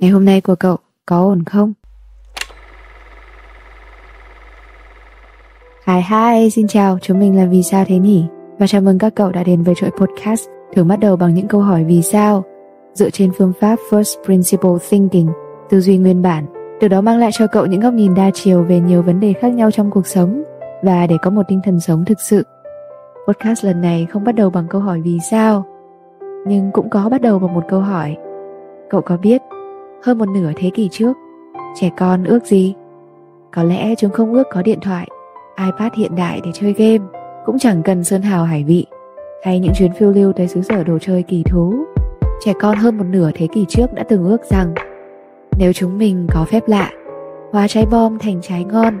Ngày hôm nay của cậu có ổn không? Hi hi, xin chào, chúng mình là Vì sao thế nhỉ? Và chào mừng các cậu đã đến với chuỗi podcast thường bắt đầu bằng những câu hỏi vì sao dựa trên phương pháp First Principle Thinking, tư duy nguyên bản, từ đó mang lại cho cậu những góc nhìn đa chiều về nhiều vấn đề khác nhau trong cuộc sống và để có một tinh thần sống thực sự. Podcast lần này không bắt đầu bằng câu hỏi vì sao, nhưng cũng có bắt đầu bằng một câu hỏi. Cậu có biết, hơn một nửa thế kỷ trước, trẻ con ước gì? Có lẽ chúng không ước có điện thoại, iPad hiện đại để chơi game, cũng chẳng cần sơn hào hải vị hay những chuyến phiêu lưu tới xứ sở đồ chơi kỳ thú. Trẻ con hơn một nửa thế kỷ trước đã từng ước rằng nếu chúng mình có phép lạ, hóa trái bom thành trái ngon,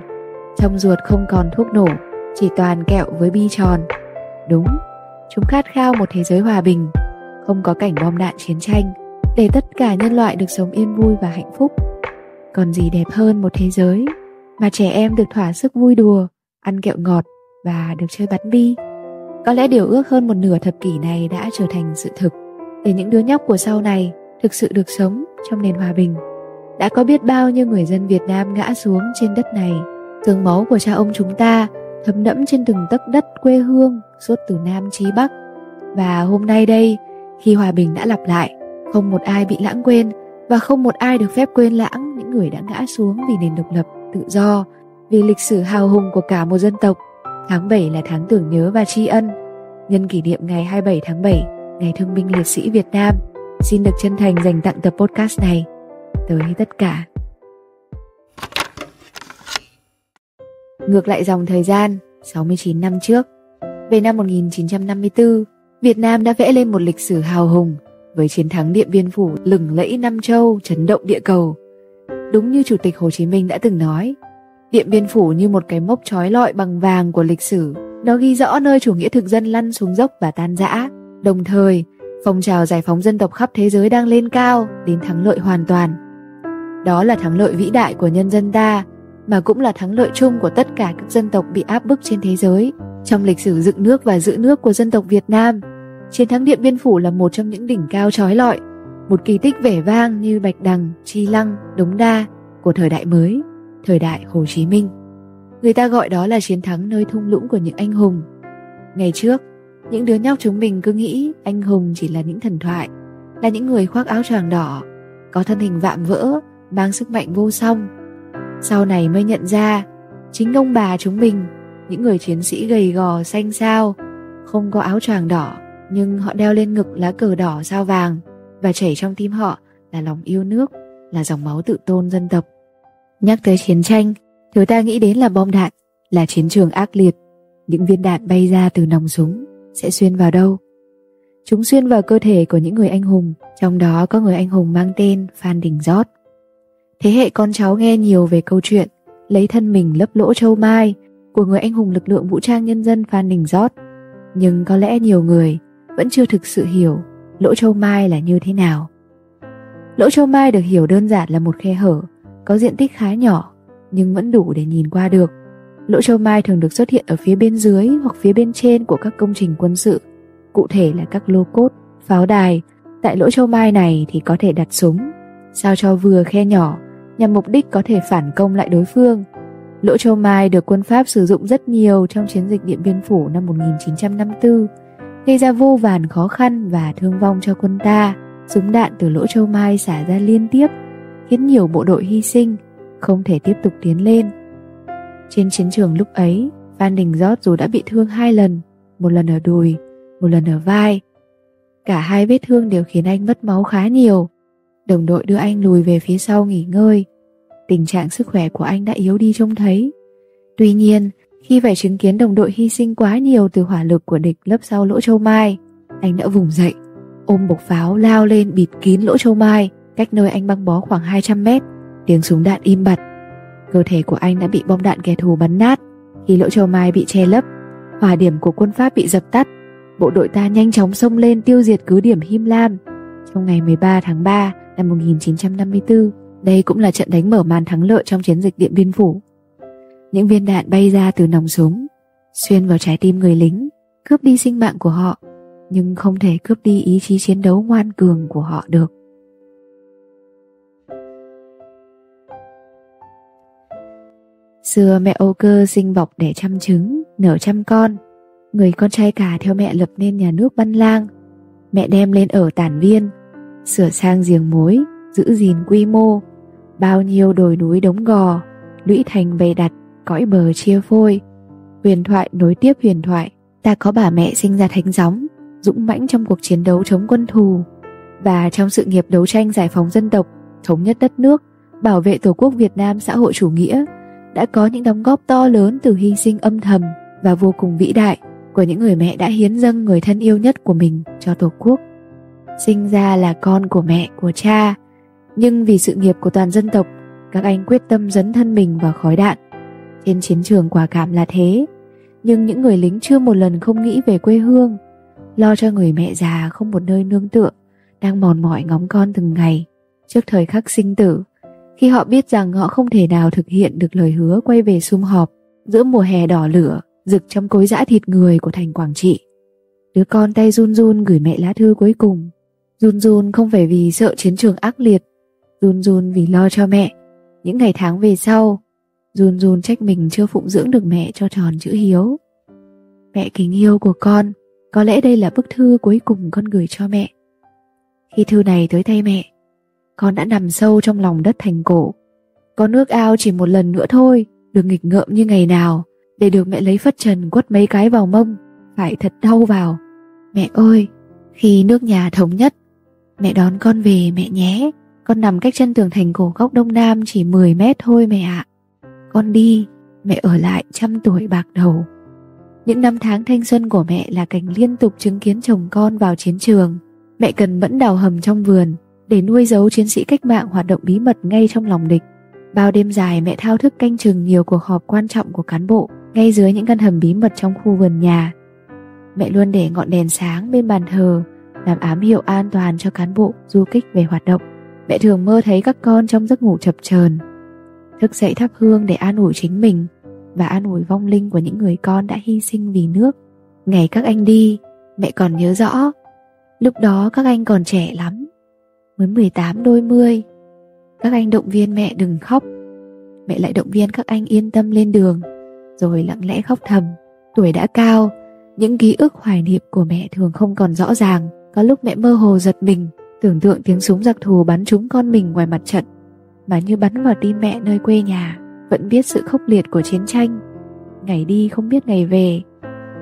trong ruột không còn thuốc nổ, chỉ toàn kẹo với bi tròn. Đúng, chúng khát khao một thế giới hòa bình, không có cảnh bom đạn chiến tranh, để tất cả nhân loại được sống yên vui và hạnh phúc. Còn gì đẹp hơn một thế giới mà trẻ em được thỏa sức vui đùa, ăn kẹo ngọt và được chơi bắn bi. Có lẽ điều ước hơn một nửa thập kỷ này đã trở thành sự thực để những đứa nhóc của sau này thực sự được sống trong nền hòa bình. Đã có biết bao nhiêu người dân Việt Nam ngã xuống trên đất này, Tương máu của cha ông chúng ta thấm đẫm trên từng tấc đất quê hương suốt từ Nam chí Bắc. Và hôm nay đây, khi hòa bình đã lặp lại, không một ai bị lãng quên và không một ai được phép quên lãng những người đã ngã xuống vì nền độc lập, tự do, vì lịch sử hào hùng của cả một dân tộc. Tháng 7 là tháng tưởng nhớ và tri ân. Nhân kỷ niệm ngày 27 tháng 7, Ngày Thương binh Liệt sĩ Việt Nam, xin được chân thành dành tặng tập podcast này tới tất cả. Ngược lại dòng thời gian, 69 năm trước, về năm 1954, Việt Nam đã vẽ lên một lịch sử hào hùng với chiến thắng Điện Biên Phủ lừng lẫy năm châu chấn động địa cầu. Đúng như Chủ tịch Hồ Chí Minh đã từng nói, Điện Biên Phủ như một cái mốc trói lọi bằng vàng của lịch sử. Nó ghi rõ nơi chủ nghĩa thực dân lăn xuống dốc và tan rã. Đồng thời, phong trào giải phóng dân tộc khắp thế giới đang lên cao đến thắng lợi hoàn toàn. Đó là thắng lợi vĩ đại của nhân dân ta, mà cũng là thắng lợi chung của tất cả các dân tộc bị áp bức trên thế giới. Trong lịch sử dựng nước và giữ nước của dân tộc Việt Nam, chiến thắng Điện Biên Phủ là một trong những đỉnh cao trói lọi, một kỳ tích vẻ vang như Bạch Đằng, Chi Lăng, Đống Đa của thời đại mới thời đại Hồ Chí Minh. Người ta gọi đó là chiến thắng nơi thung lũng của những anh hùng. Ngày trước, những đứa nhóc chúng mình cứ nghĩ anh hùng chỉ là những thần thoại, là những người khoác áo choàng đỏ, có thân hình vạm vỡ, mang sức mạnh vô song. Sau này mới nhận ra, chính ông bà chúng mình, những người chiến sĩ gầy gò xanh xao, không có áo choàng đỏ, nhưng họ đeo lên ngực lá cờ đỏ sao vàng và chảy trong tim họ là lòng yêu nước, là dòng máu tự tôn dân tộc. Nhắc tới chiến tranh, người ta nghĩ đến là bom đạn, là chiến trường ác liệt. Những viên đạn bay ra từ nòng súng sẽ xuyên vào đâu? Chúng xuyên vào cơ thể của những người anh hùng, trong đó có người anh hùng mang tên Phan Đình Giót. Thế hệ con cháu nghe nhiều về câu chuyện lấy thân mình lấp lỗ châu mai của người anh hùng lực lượng vũ trang nhân dân Phan Đình Giót. Nhưng có lẽ nhiều người vẫn chưa thực sự hiểu lỗ châu mai là như thế nào. Lỗ châu mai được hiểu đơn giản là một khe hở có diện tích khá nhỏ nhưng vẫn đủ để nhìn qua được. Lỗ châu mai thường được xuất hiện ở phía bên dưới hoặc phía bên trên của các công trình quân sự, cụ thể là các lô cốt, pháo đài. Tại lỗ châu mai này thì có thể đặt súng, sao cho vừa khe nhỏ nhằm mục đích có thể phản công lại đối phương. Lỗ châu mai được quân Pháp sử dụng rất nhiều trong chiến dịch Điện Biên Phủ năm 1954, gây ra vô vàn khó khăn và thương vong cho quân ta. Súng đạn từ lỗ châu mai xả ra liên tiếp khiến nhiều bộ đội hy sinh, không thể tiếp tục tiến lên. Trên chiến trường lúc ấy, Phan Đình Giót dù đã bị thương hai lần, một lần ở đùi, một lần ở vai. Cả hai vết thương đều khiến anh mất máu khá nhiều. Đồng đội đưa anh lùi về phía sau nghỉ ngơi. Tình trạng sức khỏe của anh đã yếu đi trông thấy. Tuy nhiên, khi phải chứng kiến đồng đội hy sinh quá nhiều từ hỏa lực của địch lấp sau lỗ châu mai, anh đã vùng dậy, ôm bộc pháo lao lên bịt kín lỗ châu mai, cách nơi anh băng bó khoảng 200 mét, tiếng súng đạn im bặt. Cơ thể của anh đã bị bom đạn kẻ thù bắn nát, khi lỗ châu mai bị che lấp, hỏa điểm của quân Pháp bị dập tắt, bộ đội ta nhanh chóng xông lên tiêu diệt cứ điểm Him Lam. Trong ngày 13 tháng 3 năm 1954, đây cũng là trận đánh mở màn thắng lợi trong chiến dịch Điện Biên Phủ. Những viên đạn bay ra từ nòng súng, xuyên vào trái tim người lính, cướp đi sinh mạng của họ, nhưng không thể cướp đi ý chí chiến đấu ngoan cường của họ được. Xưa mẹ Âu Cơ sinh bọc để chăm trứng, nở trăm con. Người con trai cả theo mẹ lập nên nhà nước Văn Lang. Mẹ đem lên ở Tản Viên, sửa sang giềng mối, giữ gìn quy mô. Bao nhiêu đồi núi đống gò, lũy thành bày đặt cõi bờ chia phôi. Huyền thoại nối tiếp huyền thoại, ta có bà mẹ sinh ra thánh gióng, dũng mãnh trong cuộc chiến đấu chống quân thù và trong sự nghiệp đấu tranh giải phóng dân tộc, thống nhất đất nước, bảo vệ Tổ quốc Việt Nam xã hội chủ nghĩa đã có những đóng góp to lớn từ hy sinh âm thầm và vô cùng vĩ đại của những người mẹ đã hiến dâng người thân yêu nhất của mình cho Tổ quốc. Sinh ra là con của mẹ, của cha, nhưng vì sự nghiệp của toàn dân tộc, các anh quyết tâm dấn thân mình vào khói đạn. Trên chiến trường quả cảm là thế, nhưng những người lính chưa một lần không nghĩ về quê hương, lo cho người mẹ già không một nơi nương tựa, đang mòn mỏi ngóng con từng ngày trước thời khắc sinh tử khi họ biết rằng họ không thể nào thực hiện được lời hứa quay về sum họp giữa mùa hè đỏ lửa rực trong cối giã thịt người của thành Quảng Trị. Đứa con tay run run gửi mẹ lá thư cuối cùng. Run run không phải vì sợ chiến trường ác liệt, run run vì lo cho mẹ. Những ngày tháng về sau, run run trách mình chưa phụng dưỡng được mẹ cho tròn chữ hiếu. Mẹ kính yêu của con, có lẽ đây là bức thư cuối cùng con gửi cho mẹ. Khi thư này tới tay mẹ, con đã nằm sâu trong lòng đất thành cổ. Con nước ao chỉ một lần nữa thôi, được nghịch ngợm như ngày nào, để được mẹ lấy phất trần quất mấy cái vào mông, phải thật đau vào. Mẹ ơi, khi nước nhà thống nhất, mẹ đón con về mẹ nhé. Con nằm cách chân tường thành cổ góc đông nam chỉ 10 mét thôi mẹ ạ. Con đi, mẹ ở lại trăm tuổi bạc đầu. Những năm tháng thanh xuân của mẹ là cảnh liên tục chứng kiến chồng con vào chiến trường. Mẹ cần mẫn đào hầm trong vườn, để nuôi giấu chiến sĩ cách mạng hoạt động bí mật ngay trong lòng địch. Bao đêm dài mẹ thao thức canh chừng nhiều cuộc họp quan trọng của cán bộ ngay dưới những căn hầm bí mật trong khu vườn nhà. Mẹ luôn để ngọn đèn sáng bên bàn thờ làm ám hiệu an toàn cho cán bộ du kích về hoạt động. Mẹ thường mơ thấy các con trong giấc ngủ chập chờn, thức dậy thắp hương để an ủi chính mình và an ủi vong linh của những người con đã hy sinh vì nước. Ngày các anh đi, mẹ còn nhớ rõ, lúc đó các anh còn trẻ lắm, mới 18 đôi mươi. Các anh động viên mẹ đừng khóc. Mẹ lại động viên các anh yên tâm lên đường, rồi lặng lẽ khóc thầm. Tuổi đã cao, những ký ức hoài niệm của mẹ thường không còn rõ ràng. Có lúc mẹ mơ hồ giật mình, tưởng tượng tiếng súng giặc thù bắn trúng con mình ngoài mặt trận, mà như bắn vào tim mẹ nơi quê nhà. Vẫn biết sự khốc liệt của chiến tranh, ngày đi không biết ngày về,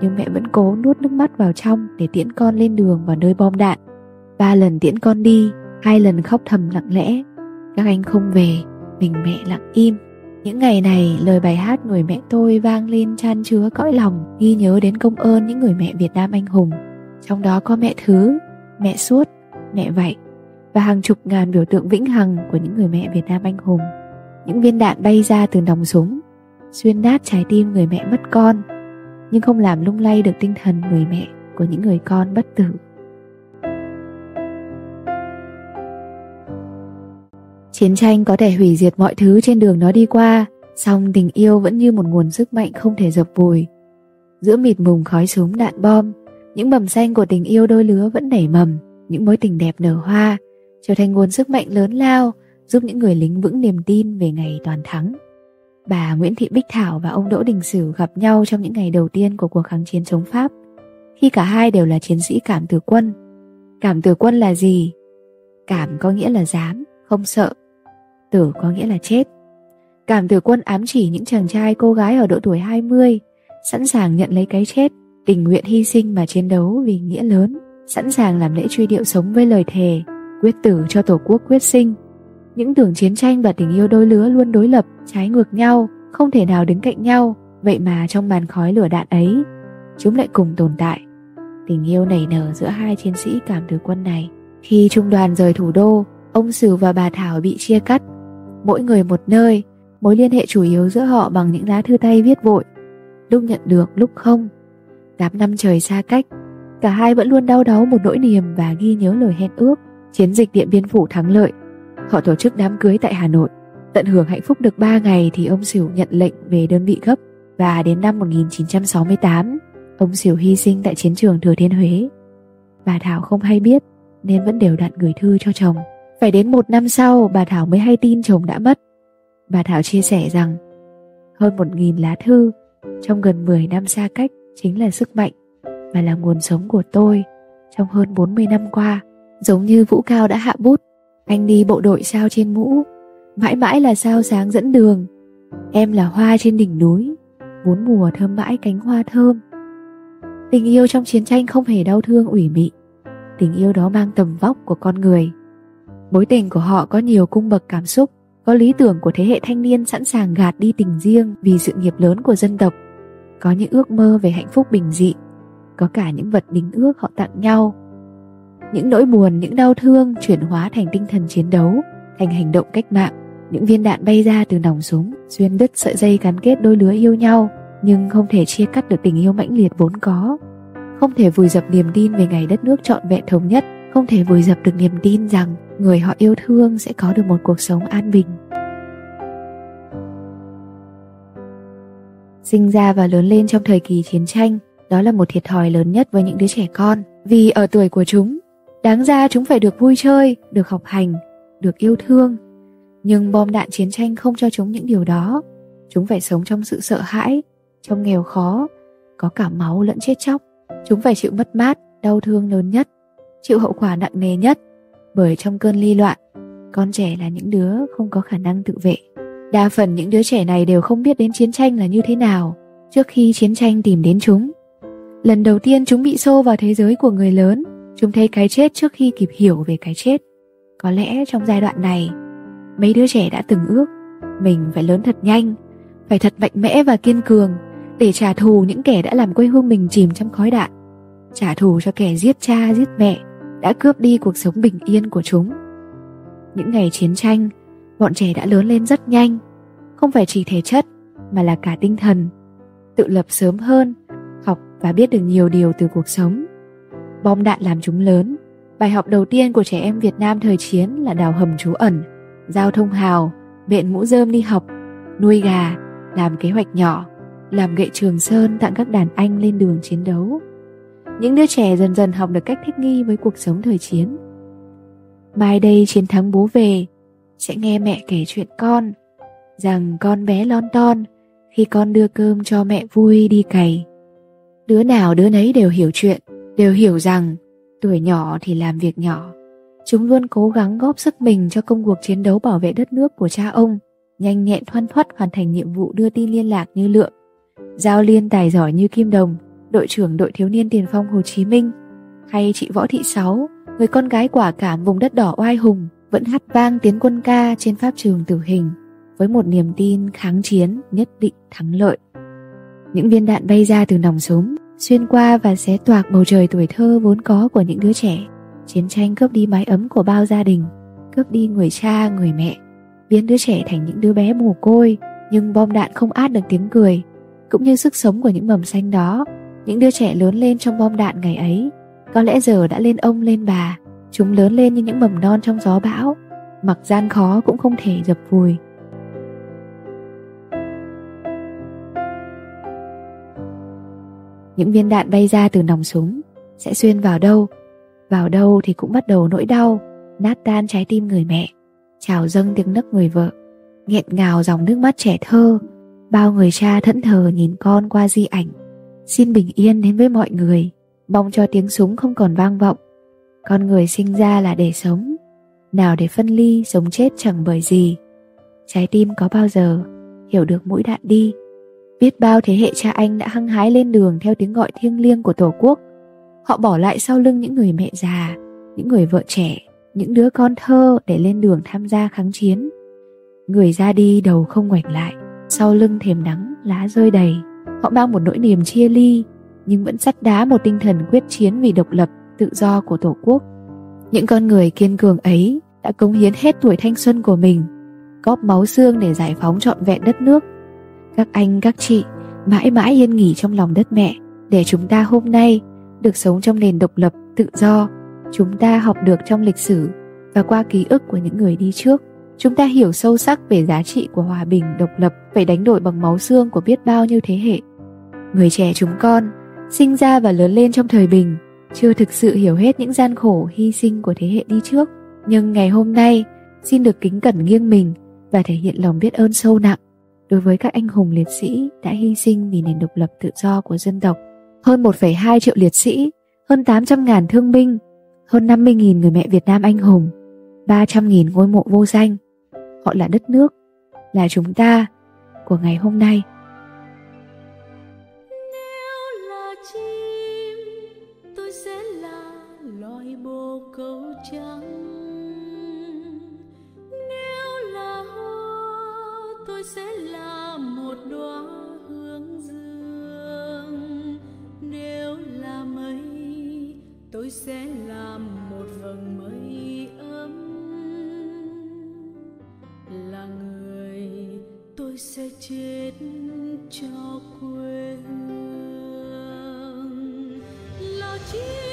nhưng mẹ vẫn cố nuốt nước mắt vào trong để tiễn con lên đường vào nơi bom đạn. Ba lần tiễn con đi, hai lần khóc thầm lặng lẽ các anh không về mình mẹ lặng im những ngày này lời bài hát người mẹ tôi vang lên chan chứa cõi lòng ghi nhớ đến công ơn những người mẹ việt nam anh hùng trong đó có mẹ thứ mẹ suốt mẹ vậy và hàng chục ngàn biểu tượng vĩnh hằng của những người mẹ việt nam anh hùng những viên đạn bay ra từ nòng súng xuyên nát trái tim người mẹ mất con nhưng không làm lung lay được tinh thần người mẹ của những người con bất tử Chiến tranh có thể hủy diệt mọi thứ trên đường nó đi qua, song tình yêu vẫn như một nguồn sức mạnh không thể dập vùi. Giữa mịt mùng khói súng đạn bom, những mầm xanh của tình yêu đôi lứa vẫn nảy mầm, những mối tình đẹp nở hoa, trở thành nguồn sức mạnh lớn lao, giúp những người lính vững niềm tin về ngày toàn thắng. Bà Nguyễn Thị Bích Thảo và ông Đỗ Đình Sử gặp nhau trong những ngày đầu tiên của cuộc kháng chiến chống Pháp, khi cả hai đều là chiến sĩ cảm tử quân. Cảm tử quân là gì? Cảm có nghĩa là dám, không sợ, tử có nghĩa là chết. Cảm tử quân ám chỉ những chàng trai cô gái ở độ tuổi 20, sẵn sàng nhận lấy cái chết, tình nguyện hy sinh mà chiến đấu vì nghĩa lớn, sẵn sàng làm lễ truy điệu sống với lời thề, quyết tử cho tổ quốc quyết sinh. Những tưởng chiến tranh và tình yêu đôi lứa luôn đối lập, trái ngược nhau, không thể nào đứng cạnh nhau, vậy mà trong màn khói lửa đạn ấy, chúng lại cùng tồn tại. Tình yêu nảy nở giữa hai chiến sĩ cảm tử quân này. Khi trung đoàn rời thủ đô, ông Sử và bà Thảo bị chia cắt mỗi người một nơi, mối liên hệ chủ yếu giữa họ bằng những lá thư tay viết vội, lúc nhận được lúc không. Tám năm trời xa cách, cả hai vẫn luôn đau đáu một nỗi niềm và ghi nhớ lời hẹn ước. Chiến dịch Điện Biên Phủ thắng lợi, họ tổ chức đám cưới tại Hà Nội. Tận hưởng hạnh phúc được 3 ngày thì ông Sửu nhận lệnh về đơn vị gấp và đến năm 1968, ông Sửu hy sinh tại chiến trường Thừa Thiên Huế. Bà Thảo không hay biết nên vẫn đều đặn gửi thư cho chồng. Phải đến một năm sau bà Thảo mới hay tin chồng đã mất. Bà Thảo chia sẻ rằng hơn một nghìn lá thư trong gần 10 năm xa cách chính là sức mạnh và là nguồn sống của tôi trong hơn 40 năm qua. Giống như Vũ Cao đã hạ bút, anh đi bộ đội sao trên mũ, mãi mãi là sao sáng dẫn đường. Em là hoa trên đỉnh núi, bốn mùa thơm mãi cánh hoa thơm. Tình yêu trong chiến tranh không hề đau thương ủy mị, tình yêu đó mang tầm vóc của con người. Mối tình của họ có nhiều cung bậc cảm xúc, có lý tưởng của thế hệ thanh niên sẵn sàng gạt đi tình riêng vì sự nghiệp lớn của dân tộc, có những ước mơ về hạnh phúc bình dị, có cả những vật đính ước họ tặng nhau. Những nỗi buồn, những đau thương chuyển hóa thành tinh thần chiến đấu, thành hành động cách mạng. Những viên đạn bay ra từ nòng súng, xuyên đứt sợi dây gắn kết đôi lứa yêu nhau, nhưng không thể chia cắt được tình yêu mãnh liệt vốn có. Không thể vùi dập niềm tin về ngày đất nước trọn vẹn thống nhất, không thể vùi dập được niềm tin rằng người họ yêu thương sẽ có được một cuộc sống an bình. Sinh ra và lớn lên trong thời kỳ chiến tranh, đó là một thiệt thòi lớn nhất với những đứa trẻ con, vì ở tuổi của chúng, đáng ra chúng phải được vui chơi, được học hành, được yêu thương. Nhưng bom đạn chiến tranh không cho chúng những điều đó. Chúng phải sống trong sự sợ hãi, trong nghèo khó, có cả máu lẫn chết chóc. Chúng phải chịu mất mát, đau thương lớn nhất, chịu hậu quả nặng nề nhất, bởi trong cơn ly loạn, con trẻ là những đứa không có khả năng tự vệ. Đa phần những đứa trẻ này đều không biết đến chiến tranh là như thế nào trước khi chiến tranh tìm đến chúng. Lần đầu tiên chúng bị xô vào thế giới của người lớn, chúng thấy cái chết trước khi kịp hiểu về cái chết. Có lẽ trong giai đoạn này, mấy đứa trẻ đã từng ước mình phải lớn thật nhanh, phải thật mạnh mẽ và kiên cường để trả thù những kẻ đã làm quê hương mình chìm trong khói đạn, trả thù cho kẻ giết cha giết mẹ đã cướp đi cuộc sống bình yên của chúng. Những ngày chiến tranh, bọn trẻ đã lớn lên rất nhanh, không phải chỉ thể chất mà là cả tinh thần, tự lập sớm hơn, học và biết được nhiều điều từ cuộc sống. Bom đạn làm chúng lớn. Bài học đầu tiên của trẻ em Việt Nam thời chiến là đào hầm trú ẩn, giao thông hào, bện mũ rơm đi học, nuôi gà, làm kế hoạch nhỏ, làm gậy trường sơn tặng các đàn anh lên đường chiến đấu. Những đứa trẻ dần dần học được cách thích nghi với cuộc sống thời chiến. Mai đây chiến thắng bố về, sẽ nghe mẹ kể chuyện con, rằng con bé lon ton khi con đưa cơm cho mẹ vui đi cày. Đứa nào đứa nấy đều hiểu chuyện, đều hiểu rằng tuổi nhỏ thì làm việc nhỏ. Chúng luôn cố gắng góp sức mình cho công cuộc chiến đấu bảo vệ đất nước của cha ông, nhanh nhẹn thoăn thoắt hoàn thành nhiệm vụ đưa tin liên lạc như lượng. Giao liên tài giỏi như Kim Đồng, đội trưởng đội thiếu niên tiền phong Hồ Chí Minh, hay chị Võ Thị Sáu, người con gái quả cảm vùng đất đỏ oai hùng, vẫn hát vang tiến quân ca trên pháp trường tử hình với một niềm tin kháng chiến nhất định thắng lợi. Những viên đạn bay ra từ nòng súng, xuyên qua và xé toạc bầu trời tuổi thơ vốn có của những đứa trẻ. Chiến tranh cướp đi mái ấm của bao gia đình, cướp đi người cha, người mẹ, biến đứa trẻ thành những đứa bé mồ côi, nhưng bom đạn không át được tiếng cười, cũng như sức sống của những mầm xanh đó. Những đứa trẻ lớn lên trong bom đạn ngày ấy, có lẽ giờ đã lên ông lên bà, chúng lớn lên như những mầm non trong gió bão, mặc gian khó cũng không thể dập vùi. Những viên đạn bay ra từ nòng súng sẽ xuyên vào đâu, vào đâu thì cũng bắt đầu nỗi đau, nát tan trái tim người mẹ, trào dâng tiếng nấc người vợ, nghẹn ngào dòng nước mắt trẻ thơ, bao người cha thẫn thờ nhìn con qua di ảnh, xin bình yên đến với mọi người, mong cho tiếng súng không còn vang vọng. Con người sinh ra là để sống, nào để phân ly sống chết chẳng bởi gì. Trái tim có bao giờ hiểu được mũi đạn đi Biết bao thế hệ cha anh đã hăng hái lên đường theo tiếng gọi thiêng liêng của Tổ quốc. Họ bỏ lại sau lưng những người mẹ già, những người vợ trẻ, những đứa con thơ để lên đường tham gia kháng chiến. Người ra đi đầu không ngoảnh lại, sau lưng thềm nắng lá rơi đầy. Họ mang một nỗi niềm chia ly, nhưng vẫn sắt đá một tinh thần quyết chiến vì độc lập, tự do của Tổ quốc. Những con người kiên cường ấy đã cống hiến hết tuổi thanh xuân của mình, góp máu xương để giải phóng trọn vẹn đất nước các anh, các chị, mãi mãi yên nghỉ trong lòng đất mẹ, để chúng ta hôm nay được sống trong nền độc lập, tự do. Chúng ta học được trong lịch sử và qua ký ức của những người đi trước. Chúng ta hiểu sâu sắc về giá trị của hòa bình, độc lập, phải đánh đổi bằng máu xương của biết bao nhiêu thế hệ. Người trẻ chúng con, sinh ra và lớn lên trong thời bình, chưa thực sự hiểu hết những gian khổ, hy sinh của thế hệ đi trước. Nhưng ngày hôm nay, xin được kính cẩn nghiêng mình và thể hiện lòng biết ơn sâu nặng đối với các anh hùng liệt sĩ đã hy sinh vì nền độc lập tự do của dân tộc. Hơn 1,2 triệu liệt sĩ, hơn 800.000 thương binh, hơn 50.000 người mẹ Việt Nam anh hùng, 300.000 ngôi mộ vô danh. Họ là đất nước, là chúng ta của ngày hôm nay. Cho quê hương là chiến